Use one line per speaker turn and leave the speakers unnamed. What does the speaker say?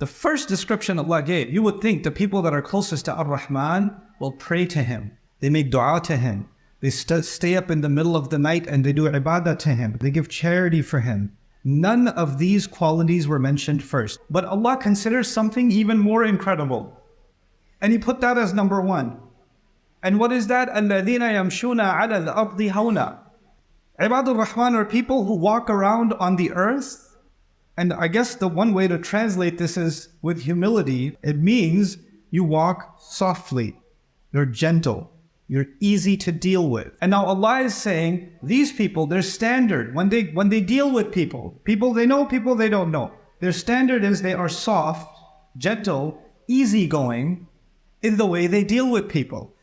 The first description Allah gave, you would think the people that are closest to Ar Rahman will pray to Him. They make dua to Him. They st- stay up in the middle of the night and they do ibadah to Him. They give charity for Him. None of these qualities were mentioned first. But Allah considers something even more incredible. And He put that as number one. And what is that? الَّذِينَ يَمْشُونَ عَلَى الْأَرْضِ هَوْنًا Ibadur Rahman are people who walk around on the earth and I guess the one way to translate this is with humility. It means you walk softly, you're gentle, you're easy to deal with. And now Allah is saying these people, their standard when they when they deal with people, people they know, people they don't know. Their standard is they are soft, gentle, easygoing in the way they deal with people.